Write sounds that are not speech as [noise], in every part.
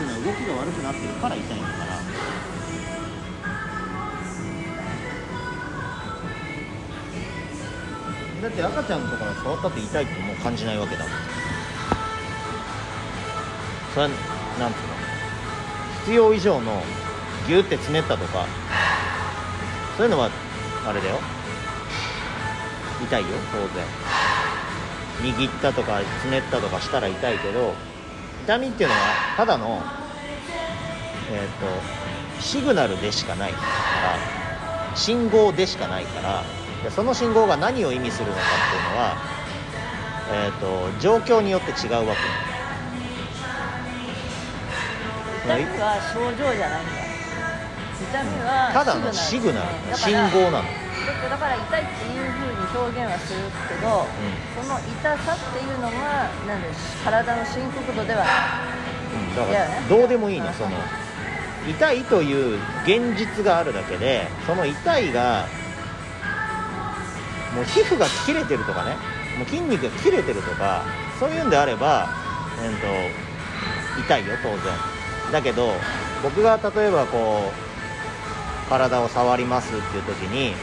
っていうのは動きが悪くなってるから痛いんだからだって赤ちゃんとか触ったって痛いってもう感じないわけだもん。それなんつうの？必要以上のギュってつねったとか。そういうのはあれだよ。痛いよ当然。握ったとかつねったとかしたら痛いけど痛みっていうのはただのえっ、とシグナルでしかないから信号でしかないからでその信号が何を意味するのかっていうのは、えー、と状況によって違うわけ。痛みは症状じゃないんだ。痛みはただのシグナル。信号なの、だだから痛いっていうふうに表現はするけど、その痛さっていうのがなんで体の深刻度では。うん、だからどうでもいいのその。痛いという現実があるだけでその痛いがもう皮膚が切れてるとかね。もう筋肉が切れてるとかそういうんであれば、えー、と痛いよ当然。だけど僕が例えばこう体を触りますっていう時に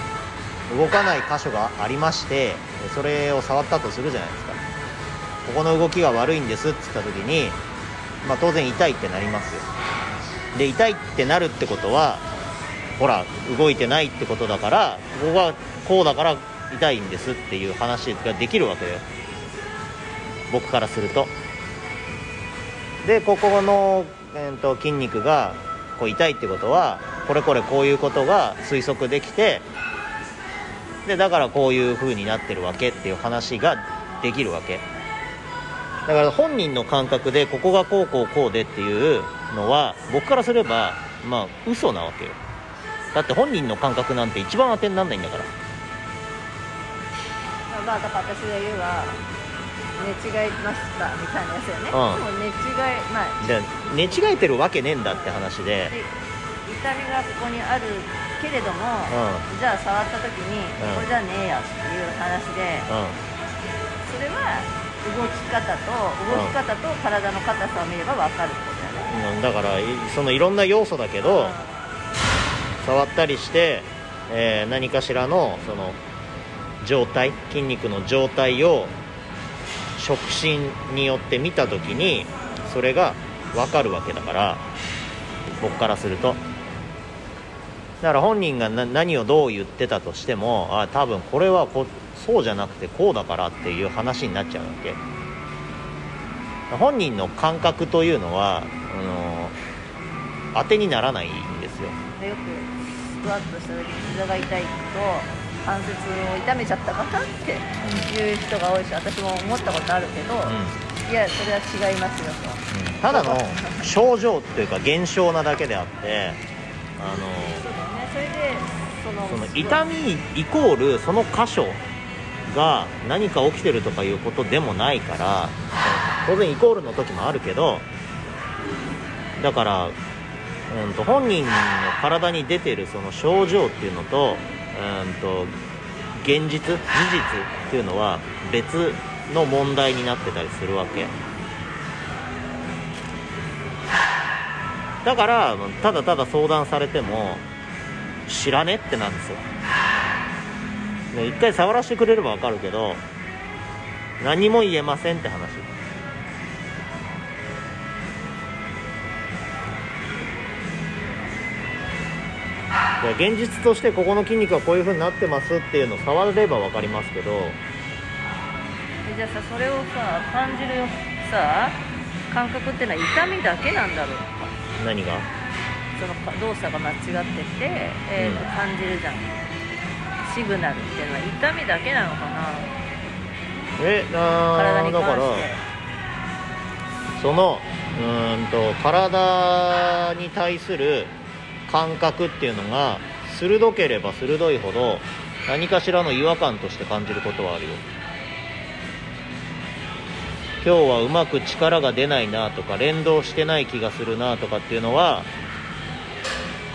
動かない箇所がありましてそれを触ったとするじゃないですか。ここの動きが悪いんですって言った時に、まあ、当然痛いってなりますよ。で痛いってなるってことはほら動いてないってことだからここがこうだから痛いんですっていう話ができるわけだよ。僕からすると。でここの、えー、と筋肉がこう痛いってことはこれこれこういうことが推測できてでだからこういう風になってるわけっていう話ができるわけ。だから本人の感覚でここがこうこうこうでっていうのは僕からすればまあ嘘なわけよ。だって本人の感覚なんて一番当てにならないんだから。まあだから私が言うは寝違いましたみたいなやつよね、うん。でも寝違いまあで寝違えてるわけねえんだって話で。で痛みがここにあるけれども、うじゃあ触った時に、うん。これじゃねえやっていう話でうそれは動き方と動き方と体の硬さを見れば分かるってことだよね、んうん。だからいそのいろんな要素だけど触ったりして、えー何かしらのその状態筋肉の状態を触診によって見た時にそれが分かるわけだから僕からするとだから本人がな何をどう言ってたとしてもあ多分これはこそうじゃなくてこうだからっていう話になっちゃうわけ。本人の感覚というのはあの当てにならないんですよ。でよくスクワットした時に膝が痛いと関節を痛めちゃったかなっていう人が多いし私も思ったことあるけど、いやそれは違いますよ。と。ただの症状っていうか現象なだけであってあそうだよねそれでその痛みイコールその箇所が何か起きてるとかいうことでもないから当然イコールの時もあるけどだから、うん、と本人の体に出てるその症状っていうのと,、うん、と現実事実っていうのは別の問題になってたりするわけ。だからただただ相談されても知らねってなんですよ。で一回触らせてくれれば分かるけど何も言えませんって話。で現実としてここの筋肉はこういう風になってますっていうのを触れば分かりますけど。えじゃあさそれをさ感じるさ感覚ってのは痛みだけなんだろうか。何が？そのか動作が間違ってて、えーとうん。感じるじゃん。シグナルっていうのは痛みだけなのかな。えあ体にーだからそのうーんと体に対する感覚っていうのが鋭ければ鋭いほど何かしらの違和感として感じることはあるよ。今日はうまく力が出ないなとか連動してない気がするなとかっていうのは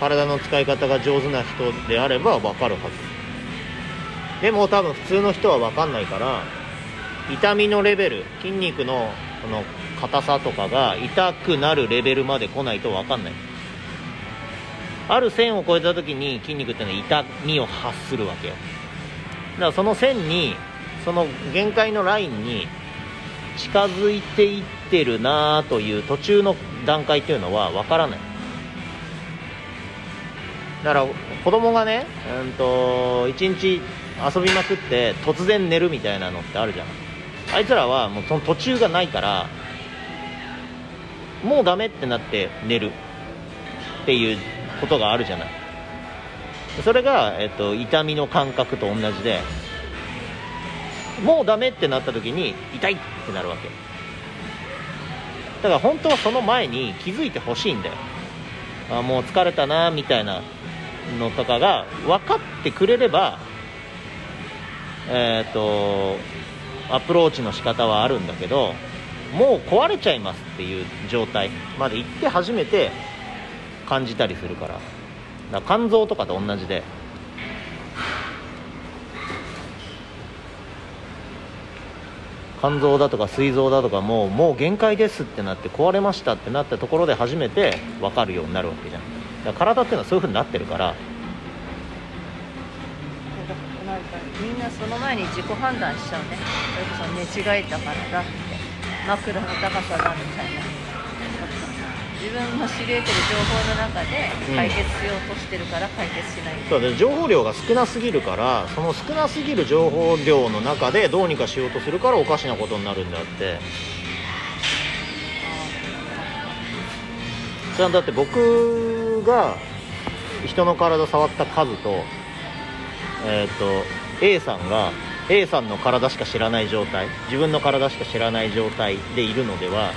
体の使い方が上手な人であれば分かるはず。でも多分普通の人は分かんないから痛みのレベル筋肉のこの硬さとかが痛くなるレベルまで来ないと分かんない。ある線を超えた時に筋肉ってのは痛みを発するわけよ。だからその線にその限界のラインに近づいていってるなという途中の段階っていうのは分からない。だから子供がね、うんと、1日遊びまくって突然寝るみたいなのってあるじゃん。あいつらはもうその途中がないからもうダメってなって寝る。っていうことがあるじゃない。それが、えっと、痛みの感覚と同じでもうダメってなった時に痛いってなるわけ。だから本当はその前に気づいてほしいんだよ。あもう疲れたなみたいなのとかが分かってくれればえっ、ー、とアプローチの仕方はあるんだけどもう壊れちゃいますっていう状態まで行って初めて感じたりするから。だから肝臓とかと同じで。肝臓だとか膵臓だとかももう限界ですってなって壊れましたってなったところで初めて分かるようになるわけじゃん。だから体っていうのはそういうふうになってるから。みんなその前に自己判断しちゃうね。それこそ寝違えたからだって。枕の高さだみたいな。自分の知り得てる情報の中で解決しようとしてるから解決しない、うん、そうで情報量が少なすぎるからその少なすぎる情報量の中でどうにかしようとするからおかしなことになるんであって。それはだって僕が人の体触った数とえっ、ー、と A さんが A さんの体しか知らない状態自分の体しか知らない状態でいるのでは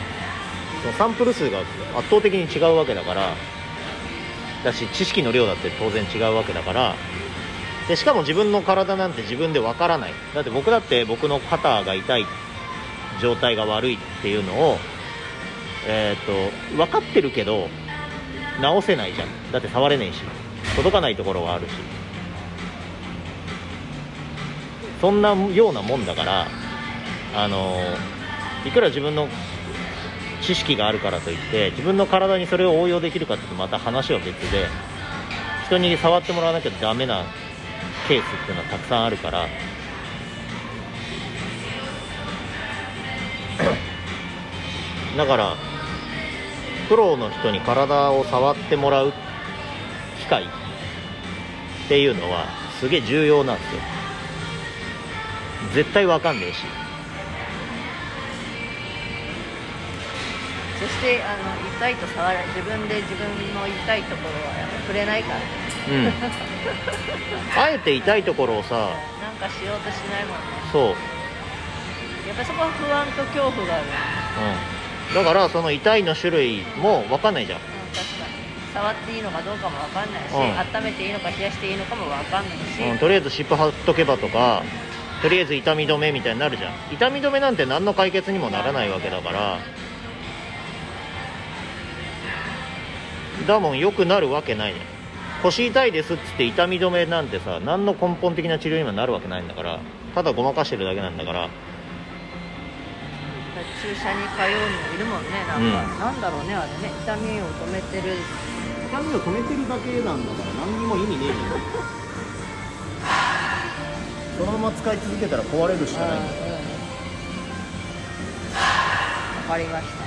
そのサンプル数が圧倒的に違うわけだからだし知識の量だって当然違うわけだからでしかも自分の体なんて自分でわからない。だって僕だって僕の肩が痛い状態が悪いっていうのをえっ、ー、と分かってるけど直せないじゃん。だって触れねえし。届かないところはあるし。そんなようなもんだからあのいくら自分の知識があるからといって自分の体にそれを応用できるかっていうとまた話は別で人に触ってもらわなきゃダメなケースっていうのはたくさんあるからだからプロの人に体を触ってもらう機会っていうのはすげえ重要なんですよ。絶対わかんねえし。そしてあの痛いと触ら自分で自分の痛いところはやっぱ触れないからうん。あえて痛いところをさ [laughs] なんかしようとしないもんね。そう。やっぱそこは不安と恐怖がある。うんだからその痛いの種類も分かんないじゃん、触っていいのかどうかも分かんないし、うん、温めていいのか冷やしていいのかも分かんないし、うん、とりあえず湿布貼っとけばとか、とりあえず痛み止めみたいになるじゃん。痛み止めなんて何の解決にもならないわけだから。だもん良くなるわけないね。腰痛いですっつって痛み止めなんてさ何の根本的な治療にもなるわけないんだから。ただごまかしてるだけなんだから注射に通うにもいるもんね。なんか、うん、なんだろうねあれね。痛みを止めてる。痛みを止めてるだけなんだから何にも意味ねえじゃん。[laughs] そのまま使い続けたら壊れるしかない。んだから、分かりました